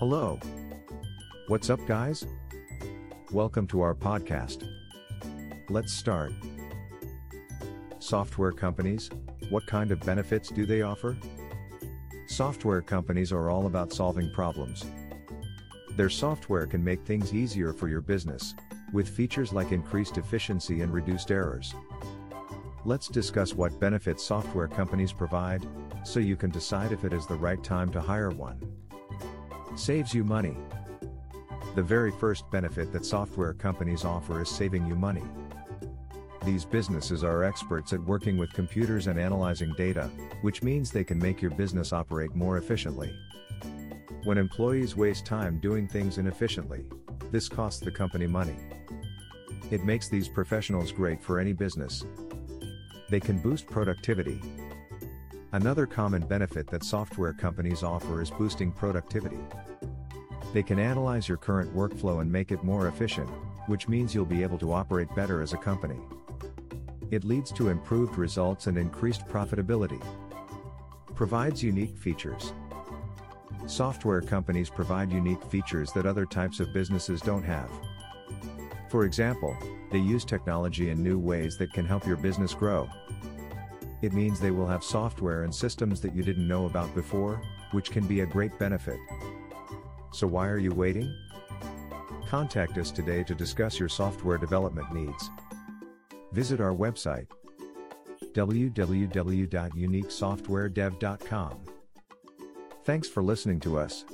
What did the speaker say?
Hello. What's up, guys? Welcome to our podcast. Let's start. Software companies, what kind of benefits do they offer? Software companies are all about solving problems. Their software can make things easier for your business, with features like increased efficiency and reduced errors. Let's discuss what benefits software companies provide, so you can decide if it is the right time to hire one. Saves you money. The very first benefit that software companies offer is saving you money. These businesses are experts at working with computers and analyzing data, which means they can make your business operate more efficiently. When employees waste time doing things inefficiently, this costs the company money. It makes these professionals great for any business. They can boost productivity. Another common benefit that software companies offer is boosting productivity. They can analyze your current workflow and make it more efficient, which means you'll be able to operate better as a company. It leads to improved results and increased profitability. Provides unique features. Software companies provide unique features that other types of businesses don't have. For example, they use technology in new ways that can help your business grow. It means they will have software and systems that you didn't know about before, which can be a great benefit. So why are you waiting? Contact us today to discuss your software development needs. Visit our website www.uniquesoftwaredev.com. Thanks for listening to us.